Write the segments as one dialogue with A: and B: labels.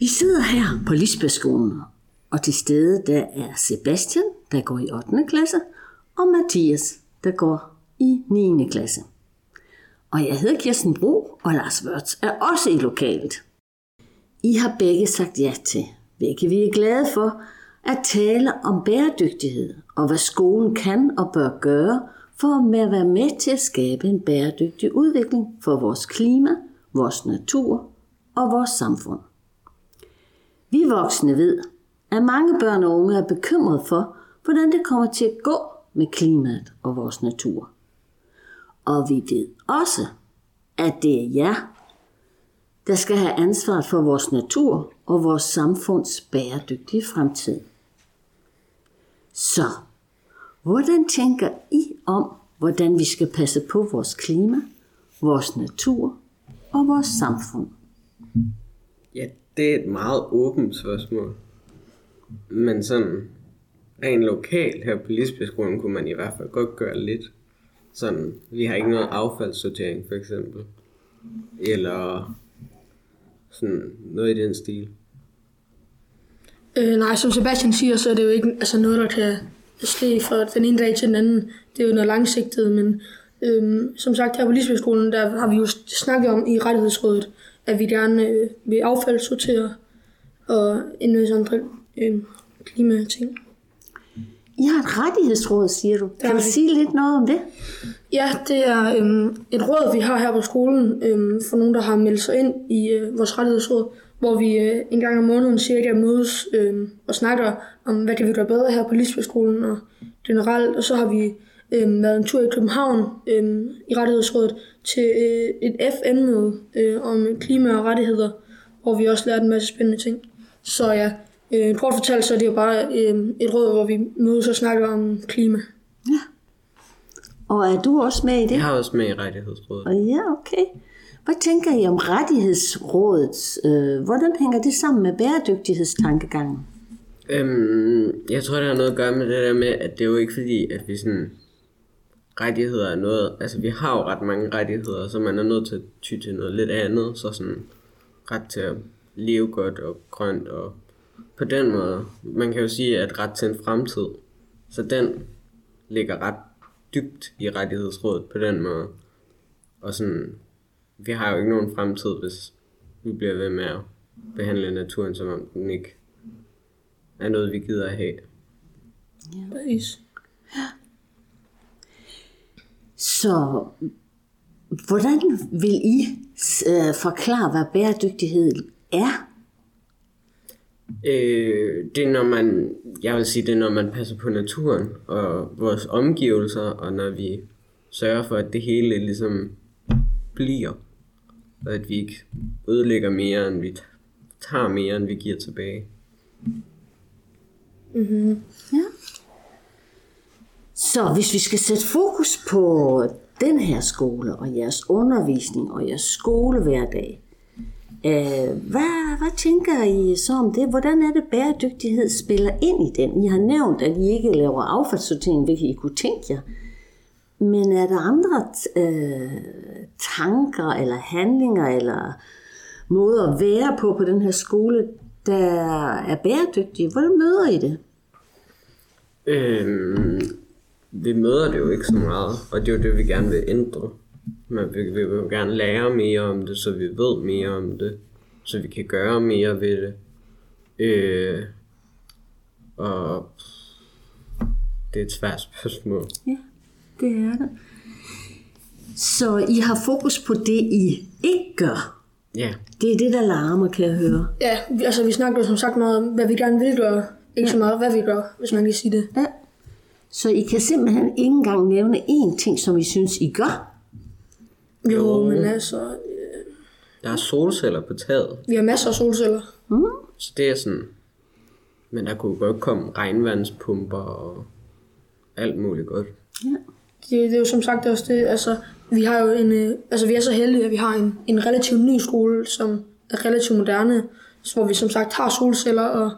A: Vi sidder her på Lisbethskolen, og til stede der er Sebastian, der går i 8. klasse, og Mathias, der går i 9. klasse. Og jeg hedder Kirsten Bro, og Lars Wørts er også i lokalet. I har begge sagt ja til, hvilket vi er glade for, at tale om bæredygtighed og hvad skolen kan og bør gøre for at være med til at skabe en bæredygtig udvikling for vores klima, vores natur og vores samfund. Vi voksne ved, at mange børn og unge er bekymrede for, hvordan det kommer til at gå med klimaet og vores natur. Og vi ved også, at det er jer, der skal have ansvaret for vores natur og vores samfunds bæredygtige fremtid. Så, hvordan tænker I om, hvordan vi skal passe på vores klima, vores natur og vores samfund?
B: Ja, det er et meget åbent spørgsmål. Men sådan, rent lokalt her på Lisbethskolen kunne man i hvert fald godt gøre lidt. Sådan, vi har ikke noget affaldssortering for eksempel. Eller sådan noget i den stil.
C: Øh, nej, som Sebastian siger, så er det jo ikke altså noget, der kan ske fra den ene dag til den anden. Det er jo noget langsigtet, men øhm, som sagt her på Lisbethskolen, der har vi jo snakket om i rettighedsrådet, at vi gerne øh, vil affaldssortere og en masse andre øh, klimating.
A: I har et rettighedsråd, siger du. Kan du sige lidt noget om det?
C: Ja, det er øhm, et råd, vi har her på skolen, øhm, for nogen, der har meldt sig ind i øh, vores rettighedsråd, hvor vi øh, en gang om måneden cirka mødes øhm, og snakker om, hvad kan vi gøre bedre her på Lisbethskolen og generelt. Og så har vi øhm, været en tur i København øhm, i rettighedsrådet til øh, et FN-møde øh, om klima og rettigheder, hvor vi også lærte en masse spændende ting. Så ja, øh, kort fortalt, så er det jo bare øh, et råd, hvor vi mødes og snakker om klima.
A: Og er du også med i det?
B: Jeg har også med i rettighedsrådet.
A: Og ja, okay. Hvad tænker I om rettighedsrådet? Øh, hvordan hænger det sammen med bæredygtighedstankegangen?
B: Øhm, jeg tror, det har noget at gøre med det der med, at det er jo ikke fordi, at vi sådan rettigheder er noget, altså vi har jo ret mange rettigheder, så man er nødt til at ty til noget lidt andet, så sådan ret til at leve godt og grønt og på den måde, man kan jo sige, at ret til en fremtid, så den ligger ret dybt i rettighedsrådet på den måde. Og sådan, vi har jo ikke nogen fremtid, hvis vi bliver ved med at behandle naturen, som om den ikke er noget, vi gider at have.
C: Præcis.
A: Så hvordan vil I øh, forklare, hvad bæredygtighed er?
B: Øh, det er når man, jeg vil sige, det er når man passer på naturen og vores omgivelser, og når vi sørger for, at det hele ligesom bliver, og at vi ikke ødelægger mere, end vi tager mere, end vi giver tilbage.
A: Ja. Så hvis vi skal sætte fokus på den her skole og jeres undervisning og jeres skolehverdag, øh, hvad, hvad tænker I så om det? Hvordan er det, bæredygtighed spiller ind i den? I har nævnt, at I ikke laver affaldssortering, hvilket I kunne tænke jer. Men er der andre øh, tanker eller handlinger eller måder at være på på den her skole, der er bæredygtige? Hvordan møder I det?
B: Øhm, vi møder det jo ikke så meget, og det er jo det, vi gerne vil ændre. Men vi, vi vil jo gerne lære mere om det, så vi ved mere om det, så vi kan gøre mere ved det. Øh, og det er et svært spørgsmål.
A: Ja, det er det. Så I har fokus på det, I ikke gør.
B: Ja,
A: Det er det, der larmer, kan jeg høre.
C: Ja, altså vi snakker jo som sagt meget om, hvad vi gerne vil gøre. Ikke så meget, hvad vi gør, hvis man kan sige det.
A: Ja. Så I kan simpelthen ikke engang nævne én ting, som I synes, I gør.
C: Jo,
B: Jo.
C: men altså, øh,
B: der er solceller på taget,
C: vi har masser af solceller.
B: så det er sådan... Men der kunne godt komme regnvandspumper og alt muligt godt.
A: Ja.
C: Det, det er jo som sagt også det, altså, vi har jo en, øh, altså vi er så heldige, at vi har en, en relativt ny skole, som er relativt moderne, så hvor vi som sagt har solceller og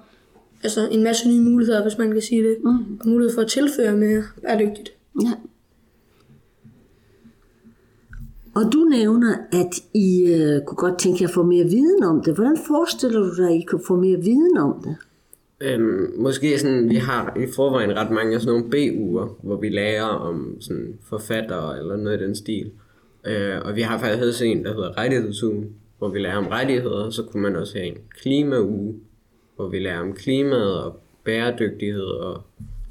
C: altså en masse nye muligheder, hvis man kan sige det, mm. og mulighed for at tilføre mere bæredygtigt.
A: ja. Og du nævner, at I øh, kunne godt tænke jer at få mere viden om det. Hvordan forestiller du dig, at I kunne få mere viden om det?
B: Øhm, måske sådan, vi har i forvejen ret mange af sådan nogle B-uger, hvor vi lærer om sådan forfattere eller noget i den stil. Øh, og vi har faktisk også en, der hedder rettighedsugen, hvor vi lærer om rettigheder. Så kunne man også have en klimauge, hvor vi lærer om klimaet og bæredygtighed og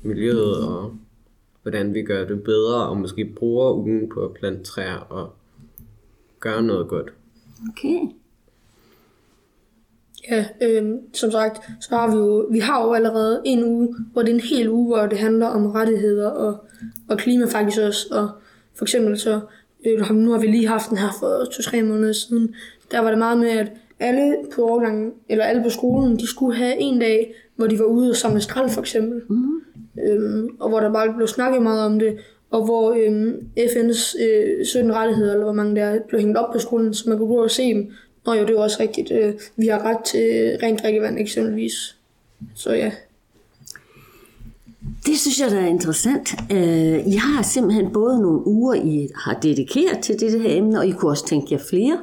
B: miljøet og hvordan vi gør det bedre, og måske bruger ugen på at plante træer og gøre noget godt.
A: Okay.
C: Ja, øh, som sagt, så har vi jo, vi har jo allerede en uge, hvor det er en hel uge, hvor det handler om rettigheder og, og klima faktisk også. Og for eksempel så, øh, nu har vi lige haft den her for to-tre måneder siden, der var det meget med, at alle på årgangen, eller alle på skolen, de skulle have en dag, hvor de var ude og samle skrald for eksempel. Mm. Øhm, og hvor der bare blev snakket meget om det, og hvor øhm, FN's øh, 17 rettigheder, eller hvor mange der blev hængt op på skolen, så man kunne gå og se dem. Nå jo, det er også rigtigt. Øh, vi har ret til rent drikkevand eksempelvis. Så ja.
A: Det synes jeg, der er interessant. Øh, I har simpelthen både nogle uger, I har dedikeret til det her emne, og I kunne også tænke jer flere.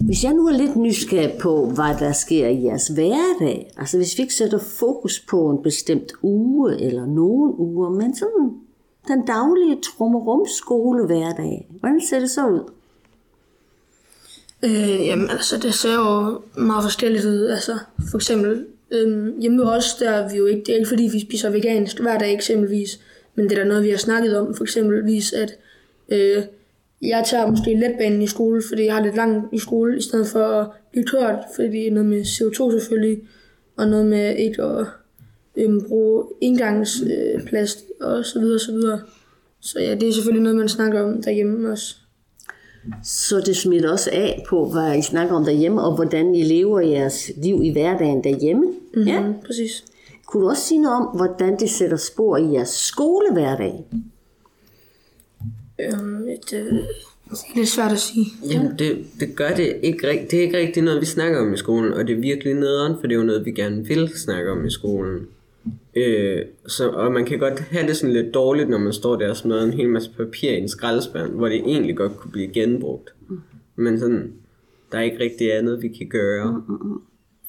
A: Hvis jeg nu er lidt nysgerrig på, hvad der sker i jeres hverdag, altså hvis vi ikke sætter fokus på en bestemt uge eller nogle uger, men sådan den daglige trummerumskole hverdag, hvordan ser det så ud?
C: Øh, jamen, altså, det ser jo meget forskelligt ud. Altså, for eksempel, øh, hjemme hos os, der er vi jo ikke, det er ikke fordi, vi spiser vegansk hver dag eksempelvis, men det er der noget, vi har snakket om, for eksempelvis, at øh, jeg tager måske letbanen i skole, fordi jeg har lidt langt i skole, i stedet for at blive tørt, fordi det er noget med CO2 selvfølgelig, og noget med ikke at øhm, bruge engangsplast øh, og så videre, så videre. Så ja, det er selvfølgelig noget, man snakker om derhjemme også.
A: Så det smitter også af på, hvad I snakker om derhjemme, og hvordan I lever jeres liv i hverdagen derhjemme.
C: Mm-hmm, ja, præcis.
A: Kunne du også sige noget om, hvordan det sætter spor i jeres skolehverdag?
C: Øhm, det, det er lidt svært at sige.
B: Jamen, det, det gør det ikke rigtigt. Det er ikke rigtig noget, vi snakker om i skolen, og det er virkelig nederen, for det er jo noget, vi gerne vil snakke om i skolen. Øh, så, og man kan godt have det sådan lidt dårligt, når man står der og smadrer en hel masse papir i en skraldespand, hvor det egentlig godt kunne blive genbrugt. Men sådan, der er ikke rigtig andet, vi kan gøre,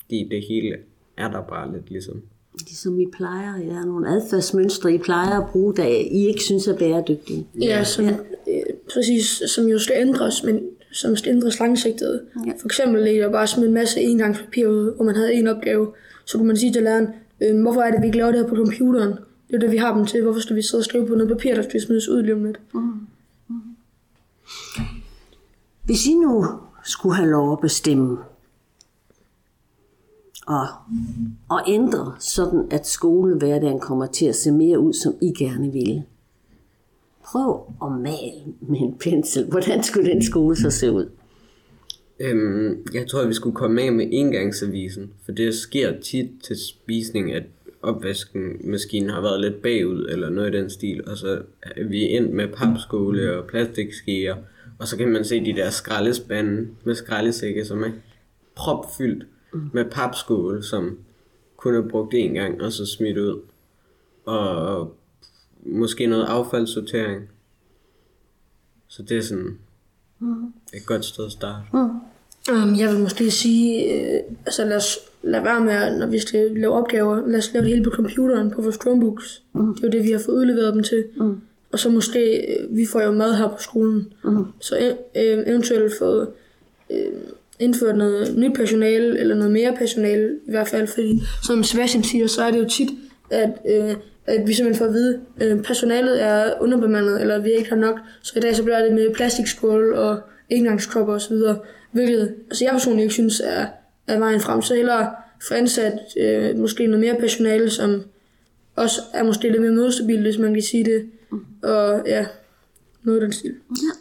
B: fordi det hele er der bare lidt ligesom.
A: Ligesom I plejer, ja, nogle adfærdsmønstre, I plejer at bruge, der I ikke synes er bæredygtige.
C: Ja, som, ja. Øh, præcis, som jo skal ændres, men som skal ændres langsigtet. Ja. For eksempel lige at bare smide en masse engangspapir ud, hvor man havde en opgave, så kunne man sige til læreren, øh, hvorfor er det, vi ikke laver det her på computeren? Det er det, vi har dem til. Hvorfor skal vi sidde og skrive på noget papir, der skal smides ud lige om lidt? Mm. Mm.
A: Hvis I nu skulle have lov at bestemme, og, og ændre, sådan at skolehverdagen kommer til at se mere ud, som I gerne ville. Prøv at male med en pensel. Hvordan skulle den skole så se ud?
B: Øhm, jeg tror, at vi skulle komme af med engangsavisen, for det sker tit til spisning, at opvasken maskinen har været lidt bagud, eller noget i den stil, og så er vi endt med papskåle og plastikskeer, og så kan man se de der skraldespande med skraldesække, som er propfyldt med papskåle, som kun er brugt én gang, og så smidt ud. Og måske noget affaldssortering. Så det er sådan et godt sted at starte.
C: Um, jeg vil måske sige, øh, altså lad os lade være med, når vi skal lave opgaver, lad os lave det hele på computeren, på vores Chromebooks. Mm. Det er jo det, vi har fået udleveret dem til. Mm. Og så måske, øh, vi får jo mad her på skolen, mm. så øh, eventuelt få øh, indført noget nyt personale, eller noget mere personale i hvert fald, fordi som Sebastian siger, så er det jo tit, at, øh, at vi simpelthen får at vide, at øh, personalet er underbemandet, eller vi ikke har nok, så i dag så bliver det med plastikskål og engangskopper osv., hvilket altså jeg personligt ikke synes er, er vejen frem, så hellere få ansat øh, måske noget mere personale, som også er måske lidt mere modstabilt, hvis man kan sige det, og ja, noget af den stil.
A: Ja.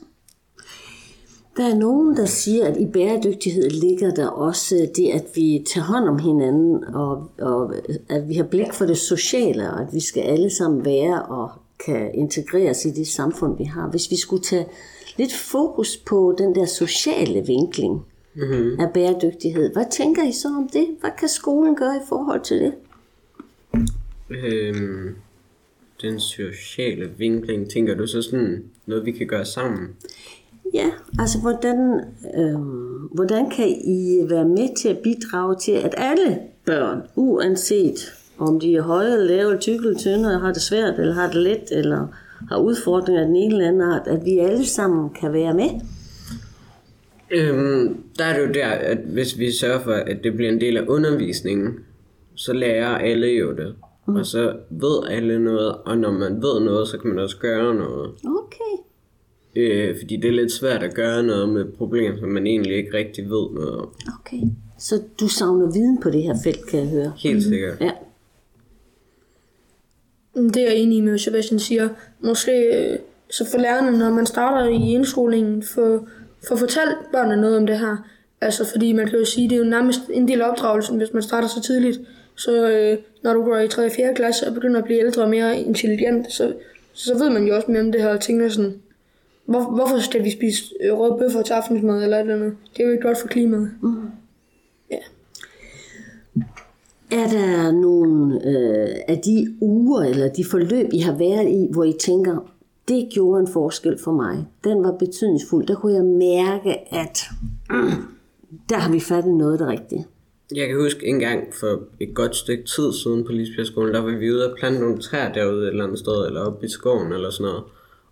A: Der er nogen, der siger, at i bæredygtighed ligger der også det, at vi tager hånd om hinanden, og, og at vi har blik for det sociale, og at vi skal alle sammen være og kan integreres i det samfund, vi har. Hvis vi skulle tage lidt fokus på den der sociale vinkling mm-hmm. af bæredygtighed, hvad tænker I så om det? Hvad kan skolen gøre i forhold til det?
B: Øhm, den sociale vinkling, tænker du så sådan noget, vi kan gøre sammen?
A: Ja, altså hvordan, øh, hvordan kan I være med til at bidrage til, at alle børn, uanset om de er høje, lave, tykke tynde, har det svært, eller har det let, eller har udfordringer af den ene eller anden art, at vi alle sammen kan være med?
B: Øhm, der er det jo der, at hvis vi sørger for, at det bliver en del af undervisningen, så lærer alle jo det. Mm. Og så ved alle noget, og når man ved noget, så kan man også gøre noget.
A: Okay.
B: Øh, fordi det er lidt svært at gøre noget med problemer, som man egentlig ikke rigtig ved noget om.
A: Okay. Så du savner viden på det her felt, kan jeg høre.
B: Helt sikkert.
A: Ja.
C: Det er jeg enig med, Sebastian siger. Måske øh, så for lærerne, når man starter i indskolingen, for, for fortalt børnene noget om det her. Altså fordi man kan jo sige, det er jo nærmest en del af opdragelsen, hvis man starter så tidligt. Så øh, når du går i 3. og 4. klasse og begynder at blive ældre og mere intelligent, så, så ved man jo også mere om det her og tænker sådan, hvor, hvorfor skal vi spise øh, røde bøffer til aftensmad eller et eller andet? Det er jo ikke godt for klimaet. Mm. Ja.
A: Er der nogle øh, af de uger eller de forløb, I har været i, hvor I tænker, det gjorde en forskel for mig. Den var betydningsfuld. Der kunne jeg mærke, at mm, der har vi fattet noget af det rigtige.
B: Jeg kan huske en gang for et godt stykke tid siden på Lisbjergskolen, der var vi ude og plante nogle træer derude et eller andet sted, eller oppe i skoven eller sådan noget.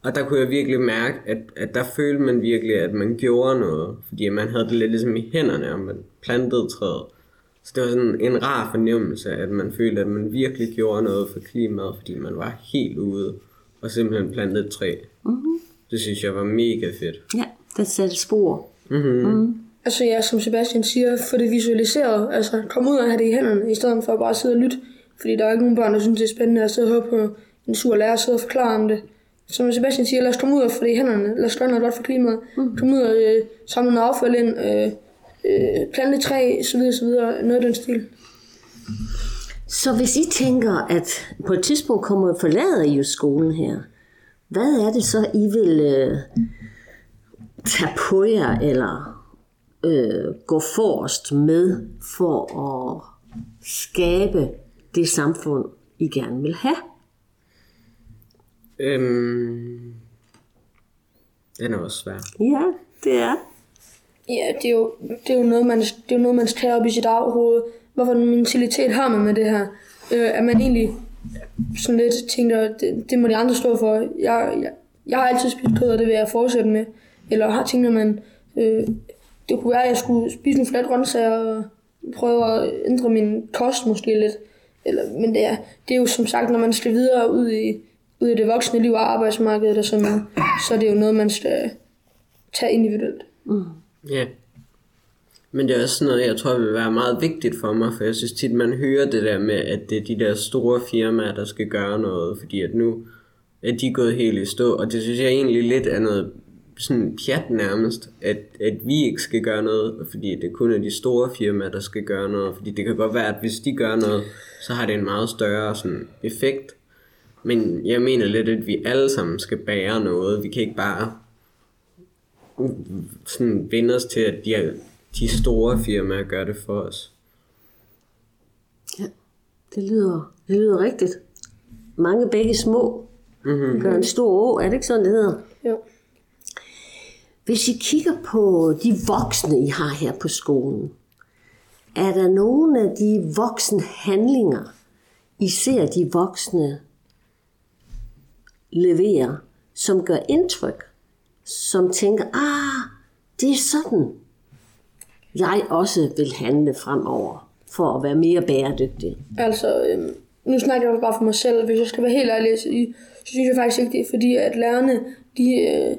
B: Og der kunne jeg virkelig mærke, at, at der følte man virkelig, at man gjorde noget. Fordi man havde det lidt ligesom i hænderne, og man plantede træet. Så det var sådan en rar fornemmelse, at man følte, at man virkelig gjorde noget for klimaet, fordi man var helt ude og simpelthen plantede et træ. Mm-hmm. Det synes jeg var mega fedt.
A: Ja, det satte spor.
B: Mm-hmm. Mm.
C: Altså ja, som Sebastian siger, få det visualiseret. Altså kom ud og have det i hænderne, i stedet for at bare sidde og lytte. Fordi der er ikke nogen børn, der synes, det er spændende at sidde og høre på en sur lærer og sidde og forklare om det. Som Sebastian siger, lad os komme ud og få det i hænderne. Lad os gøre noget godt for klimaet. Mm. Kom ud og øh, samle noget affald ind. Øh, øh, plante træ, så videre, så videre. Noget af den stil.
A: Så hvis I tænker, at på et tidspunkt kommer forlader I jo skolen her, hvad er det så, I vil øh, tage på jer, eller øh, gå forrest med, for at skabe det samfund, I gerne vil have?
B: Øhm, den er også svær.
A: Ja, det er.
C: Ja, det er jo, det er jo noget, man, det er jo noget, man skal op i sit eget hoved. Hvorfor en mentalitet har man med det her? Øh, er man egentlig sådan lidt tænker, det, det må de andre stå for. Jeg, jeg, jeg har altid spist kød, og det vil jeg fortsætte med. Eller har tænkt, at man, øh, det kunne være, at jeg skulle spise nogle flere grøntsager og prøve at ændre min kost måske lidt. Eller, men det er, det er jo som sagt, når man skal videre ud i, ud i det voksne liv og arbejdsmarkedet, og sådan noget, så er det jo noget, man skal tage individuelt.
A: Mm.
B: Ja. Men det er også sådan noget, jeg tror vil være meget vigtigt for mig, for jeg synes tit, man hører det der med, at det er de der store firmaer, der skal gøre noget, fordi at nu er de gået helt i stå, og det synes jeg egentlig lidt er noget sådan pjat nærmest, at, at vi ikke skal gøre noget, fordi det kun er de store firmaer, der skal gøre noget, fordi det kan godt være, at hvis de gør noget, så har det en meget større sådan, effekt. Men jeg mener lidt, at vi alle sammen skal bære noget. Vi kan ikke bare sådan vende os til, at de, de store firmaer gør det for os.
A: Ja, det lyder, det lyder rigtigt. Mange begge små
B: Mm-hmm.
A: gør en stor å, er det ikke sådan, det hedder?
C: Jo.
A: Hvis I kigger på de voksne, I har her på skolen, er der nogle af de voksne handlinger, I ser de voksne leverer, som gør indtryk, som tænker, ah, det er sådan, jeg også vil handle fremover, for at være mere bæredygtig.
C: Altså, øh, nu snakker jeg bare for mig selv. Hvis jeg skal være helt ærlig, så, så synes jeg faktisk ikke, det er fordi, at lærerne, de, øh,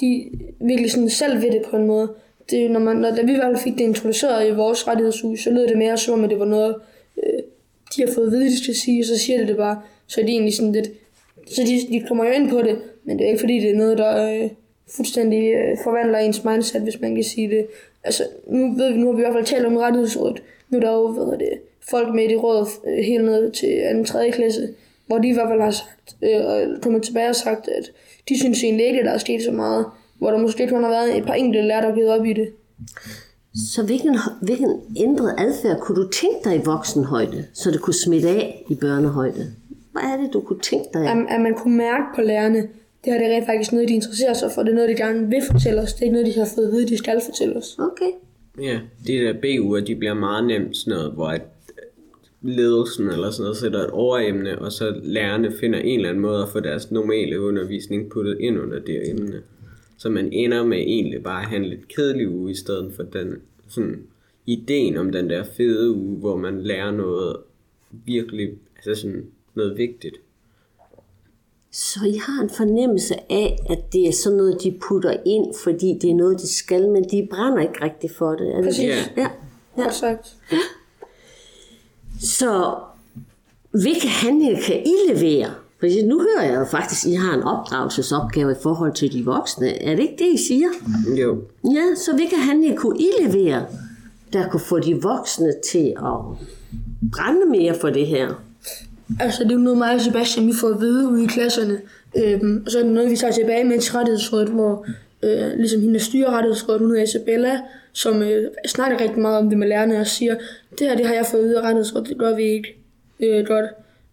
C: de virkelig sådan selv ved det på en måde. Det, når, man, når da vi i hvert fald fik det introduceret i vores rettighedshus, så lød det mere som, at det var noget, øh, de har fået at vide, de skal sige, og så siger det det bare. Så er det egentlig sådan lidt... Så de, de kommer jo ind på det, men det er ikke fordi, det er noget, der øh, fuldstændig øh, forvandler ens mindset, hvis man kan sige det. Altså, nu ved vi, nu har vi i hvert fald talt om rettighedsrådet. Nu er der jo, hvad det, folk med i det råd øh, helt ned til 2. 3. klasse, hvor de i hvert fald har sagt, øh, og kommet tilbage og sagt, at de synes egentlig ikke, at der er sket så meget, hvor der måske kun har været et par enkelte lærere, der har givet op i det.
A: Så hvilken, hvilken ændret adfærd kunne du tænke dig i voksenhøjde, så det kunne smitte af i børnehøjde? Hvad er det, du kunne tænke dig?
C: At, at man kunne mærke på lærerne, det her det er rent faktisk noget, de interesserer sig for. Det er noget, de gerne vil fortælle os. Det er ikke noget, de har fået at vide, de skal fortælle os.
A: Okay.
B: Ja, de der B-uger, de bliver meget nemt sådan noget, hvor at ledelsen eller sådan noget sætter et overemne, og så lærerne finder en eller anden måde at få deres normale undervisning puttet ind under det emne. Så man ender med egentlig bare at have en lidt kedelig uge, i stedet for den sådan, ideen om den der fede uge, hvor man lærer noget virkelig, altså sådan noget vigtigt.
A: Så I har en fornemmelse af, at det er sådan noget, de putter ind, fordi det er noget, de skal, men de brænder ikke rigtig for det. Er det
C: Præcis.
A: det? Ja. ja.
C: Godt sagt.
A: Så hvilke handlinger kan I levere? Fordi nu hører jeg jo faktisk, at I har en opdragelsesopgave i forhold til de voksne. Er det ikke det, I siger?
B: Jo,
A: Ja, så hvilke handlinger kunne I levere, der kunne få de voksne til at brænde mere for det her?
C: Altså, det er jo noget mig og Sebastian, vi får at vide ude i klasserne. Øhm, og så er det noget, vi tager tilbage med til rettighedsrådet, hvor øh, ligesom hende, der styrer rettighedsrådet, hun hedder Isabella, som øh, snakker rigtig meget om det med lærerne og siger, det her, det har jeg fået at vide af rettighedsrådet, det gør vi ikke øh, godt.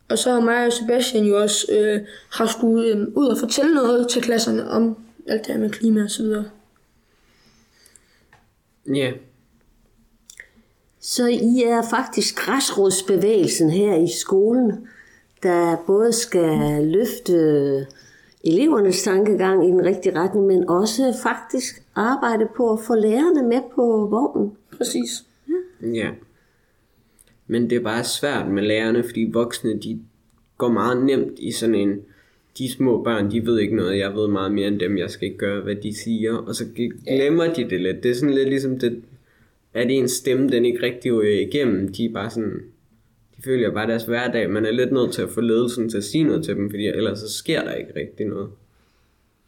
C: Og så har mig og Sebastian jo også øh, haft skulle øh, ud og fortælle noget til klasserne om alt det her med klima og så videre.
B: ja,
A: så I er faktisk græsrodsbevægelsen her i skolen, der både skal løfte elevernes tankegang i den rigtige retning, men også faktisk arbejde på at få lærerne med på vognen.
C: Præcis.
B: ja. Men det er bare svært med lærerne, fordi voksne, de går meget nemt i sådan en, de små børn, de ved ikke noget, jeg ved meget mere end dem, jeg skal ikke gøre, hvad de siger, og så glemmer de det lidt. Det er sådan lidt ligesom det, at ens stemme, den ikke rigtig ryger igennem, de er bare sådan, de følger bare deres hverdag, man er lidt nødt til at få ledelsen til at sige noget til dem, fordi ellers så sker der ikke rigtig noget.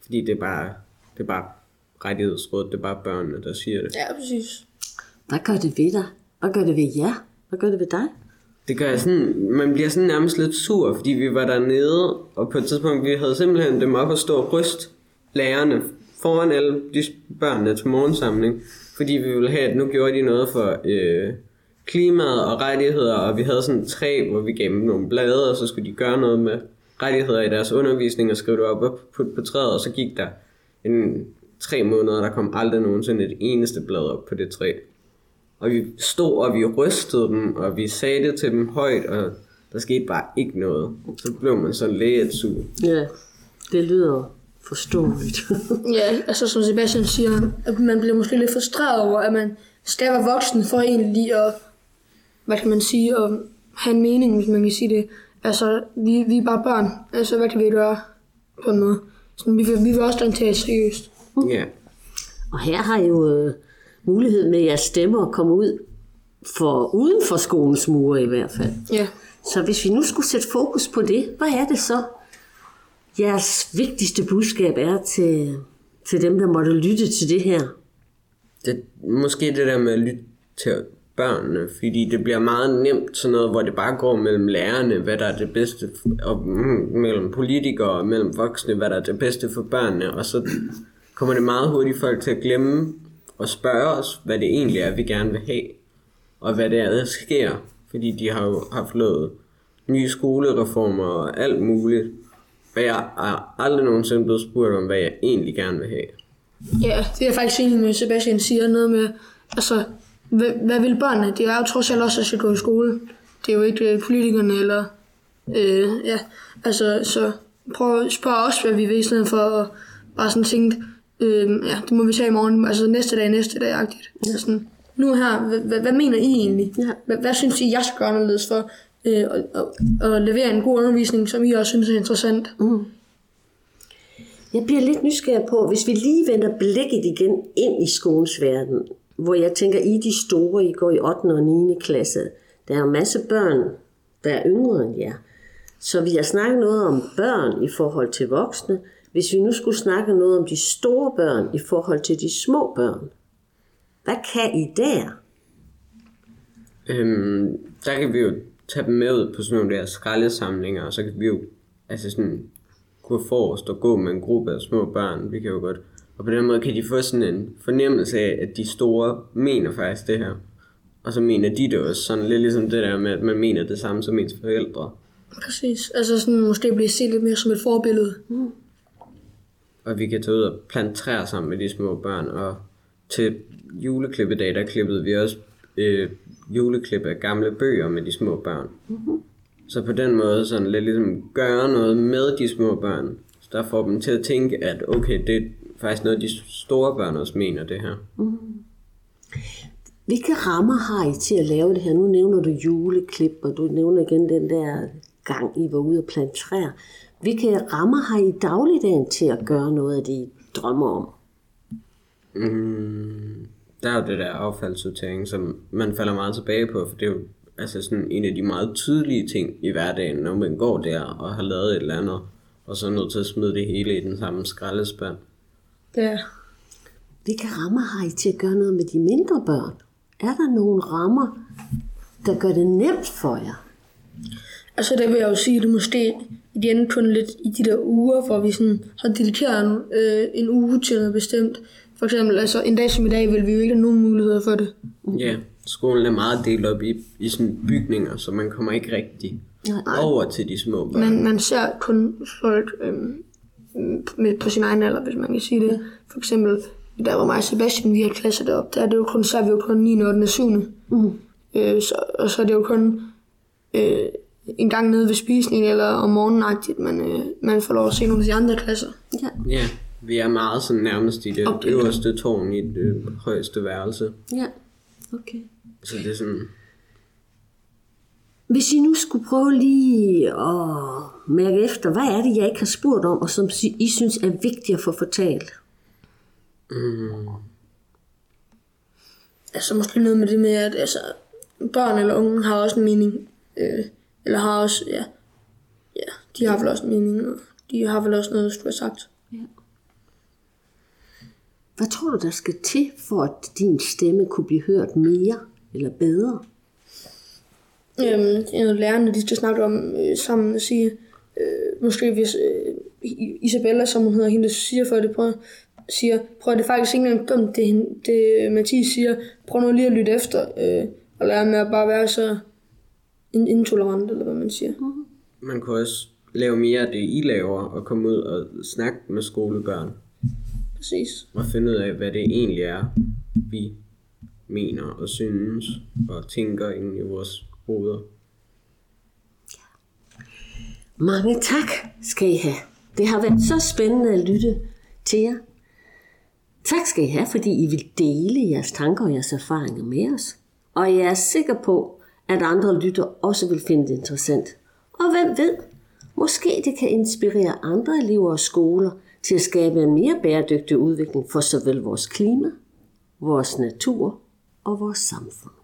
B: Fordi det er bare, det er bare rettighedsrådet, det er bare børnene, der siger det.
C: Ja, præcis.
A: Hvad gør det ved dig? Hvad gør det ved jer? Hvad gør det ved dig?
B: Det gør jeg sådan, man bliver sådan nærmest lidt sur, fordi vi var dernede, og på et tidspunkt, vi havde simpelthen dem op at stå og ryste lærerne foran alle de børnene til morgensamling, fordi vi ville have, at nu gjorde de noget for øh, klimaet og rettigheder, og vi havde sådan et træ, hvor vi gav dem nogle blade, og så skulle de gøre noget med rettigheder i deres undervisning og skrive det op på, på, på træet, og så gik der en tre måneder, der kom aldrig nogensinde et eneste blad op på det træ. Og vi stod, og vi rystede dem, og vi sagde det til dem højt, og der skete bare ikke noget. Så blev man sådan lidt sur.
A: Ja, det lyder forståeligt.
C: Ja, altså som Sebastian siger, at man bliver måske lidt frustreret over, at man skal være voksen for egentlig at, hvad kan man sige, at have en mening, hvis man kan sige det. Altså, vi, vi er bare børn. Altså, hvad kan vi gøre på en måde? Så vi, vil, vi vil også gerne tage seriøst.
B: Ja.
A: Og her har I jo øh, mulighed med jeres stemmer at komme ud for uden for skolens mure i hvert fald.
C: Ja.
A: Så hvis vi nu skulle sætte fokus på det, hvad er det så, jeres vigtigste budskab er til, til dem, der måtte lytte til det her?
B: Det, måske det der med at lytte til børnene, fordi det bliver meget nemt sådan noget, hvor det bare går mellem lærerne, hvad der er det bedste, og mm, mellem politikere og mellem voksne, hvad der er det bedste for børnene, og så kommer det meget hurtigt folk til at glemme og spørge os, hvad det egentlig er, vi gerne vil have, og hvad det er, der sker, fordi de har jo haft lavet nye skolereformer og alt muligt, og jeg er aldrig nogensinde blevet spurgt om, hvad jeg egentlig gerne vil have.
C: Ja, det er faktisk enig med Sebastian siger noget med, altså, hvad, hvad vil børnene? Det er jo trods alt også, at skal gå i skole. Det er jo ikke øh, politikerne eller, øh, ja, altså, så prøv at spørge os, hvad vi vil, i stedet for at bare sådan tænke, øh, ja, det må vi tage i morgen, altså næste dag, næste dag, agtigt. Ja. Sådan, nu her, hvad, hvad, hvad mener I egentlig?
A: Ja.
C: Hvad, hvad synes I, jeg skal gøre anderledes for øh, at, at levere en god undervisning, som I også synes er interessant?
A: Mm. Jeg bliver lidt nysgerrig på, hvis vi lige vender blikket igen ind i skolens verden, hvor jeg tænker, I de store, I går i 8. og 9. klasse. Der er en masse børn, der er yngre end jer. Så vi har snakket noget om børn i forhold til voksne. Hvis vi nu skulle snakke noget om de store børn i forhold til de små børn, hvad kan I der?
B: Øhm, der kan vi jo tage dem med ud på sådan nogle der skraldesamlinger, og så kan vi jo altså sådan gå forrest og gå med en gruppe af små børn. Vi kan jo godt. Og på den måde kan de få sådan en fornemmelse af, at de store mener faktisk det her. Og så mener de det også. Sådan lidt ligesom det der med, at man mener det samme som ens forældre.
C: Præcis. Altså sådan måske blive set lidt mere som et forbillede.
B: og vi kan tage ud og plante træer sammen med de små børn. Og til juleklippedag, der klippede vi også øh, juleklip af gamle bøger med de små børn. Mm-hmm. Så på den måde sådan lidt ligesom gøre noget med de små børn. Så der får dem til at tænke, at okay, det er faktisk noget, de store børn også mener det her.
A: Hvilke rammer har I til at lave det her? Nu nævner du juleklip, og du nævner igen den der gang, I var ude og plante træer. Hvilke rammer har I i dagligdagen til at gøre noget af det, I drømmer om?
B: Mm, der er jo det der affaldssortering, som man falder meget tilbage på, for det er jo altså sådan en af de meget tydelige ting i hverdagen, når man går der og har lavet et eller andet, og så er nødt til at smide det hele i den samme skraldespand.
C: Det er,
A: Hvilke rammer har I til at gøre noget med de mindre børn? Er der nogle rammer, der gør det nemt for jer?
C: altså der vil jeg jo sige, at det måske igen kun lidt i de der uger, hvor vi sådan har dedikeret en, øh, en uge til noget bestemt. For eksempel, altså en dag som i dag vil vi jo ikke have nogen muligheder for det.
B: Ja, skolen er meget delt op i, i sådan bygninger, så man kommer ikke rigtig
A: Nej.
B: over til de små børn.
C: Man, man ser kun folk øhm, med, på sin egen alder, hvis man kan sige det. For eksempel, der var mig og Sebastian, vi har klasser deroppe, der er det jo kun, så er vi jo kun 9. 8. 7. Mm. Øh, så, og så er det jo kun øh, en gang nede ved spisningen eller om morgenen, man, øh, man får lov at se nogle af de andre klasser.
A: Ja.
B: Ja, vi er meget sådan nærmest i det
C: Opdelt.
B: øverste tårn i det højeste værelse.
A: ja. Okay.
B: Så det er sådan,
A: Hvis I nu skulle prøve lige at mærke efter, hvad er det, jeg ikke har spurgt om, og som I synes er vigtigt at få fortalt?
C: Altså måske noget med det med, at altså, børn eller unge har også en mening. Øh, eller har også, ja, ja, de har vel også en mening. Og de har vel også noget, der skulle have sagt.
A: Hvad tror du, der skal til, for at din stemme kunne blive hørt mere eller bedre?
C: Øhm, det er noget lærerne, de skal snakke om øh, sammen og sige, øh, måske hvis øh, Isabella, som hun hedder, hende siger for det, prøv, siger, prøv det er faktisk ikke engang dumt, det, det Mathias siger, prøv nu lige at lytte efter, øh, og lade med at bare være så in- intolerant, eller hvad man siger.
B: man kunne også lave mere af det, I laver, og komme ud og snakke med skolebørn,
C: Præcis.
B: og finde ud af, hvad det egentlig er, vi mener og synes, og tænker ind i vores hoveder.
A: Mange tak skal I have. Det har været så spændende at lytte til jer. Tak skal I have, fordi I vil dele jeres tanker og jeres erfaringer med os. Og jeg er sikker på, at andre lytter også vil finde det interessant. Og hvem ved, måske det kan inspirere andre elever og skoler til at skabe en mere bæredygtig udvikling for såvel vores klima, vores natur og vores samfund.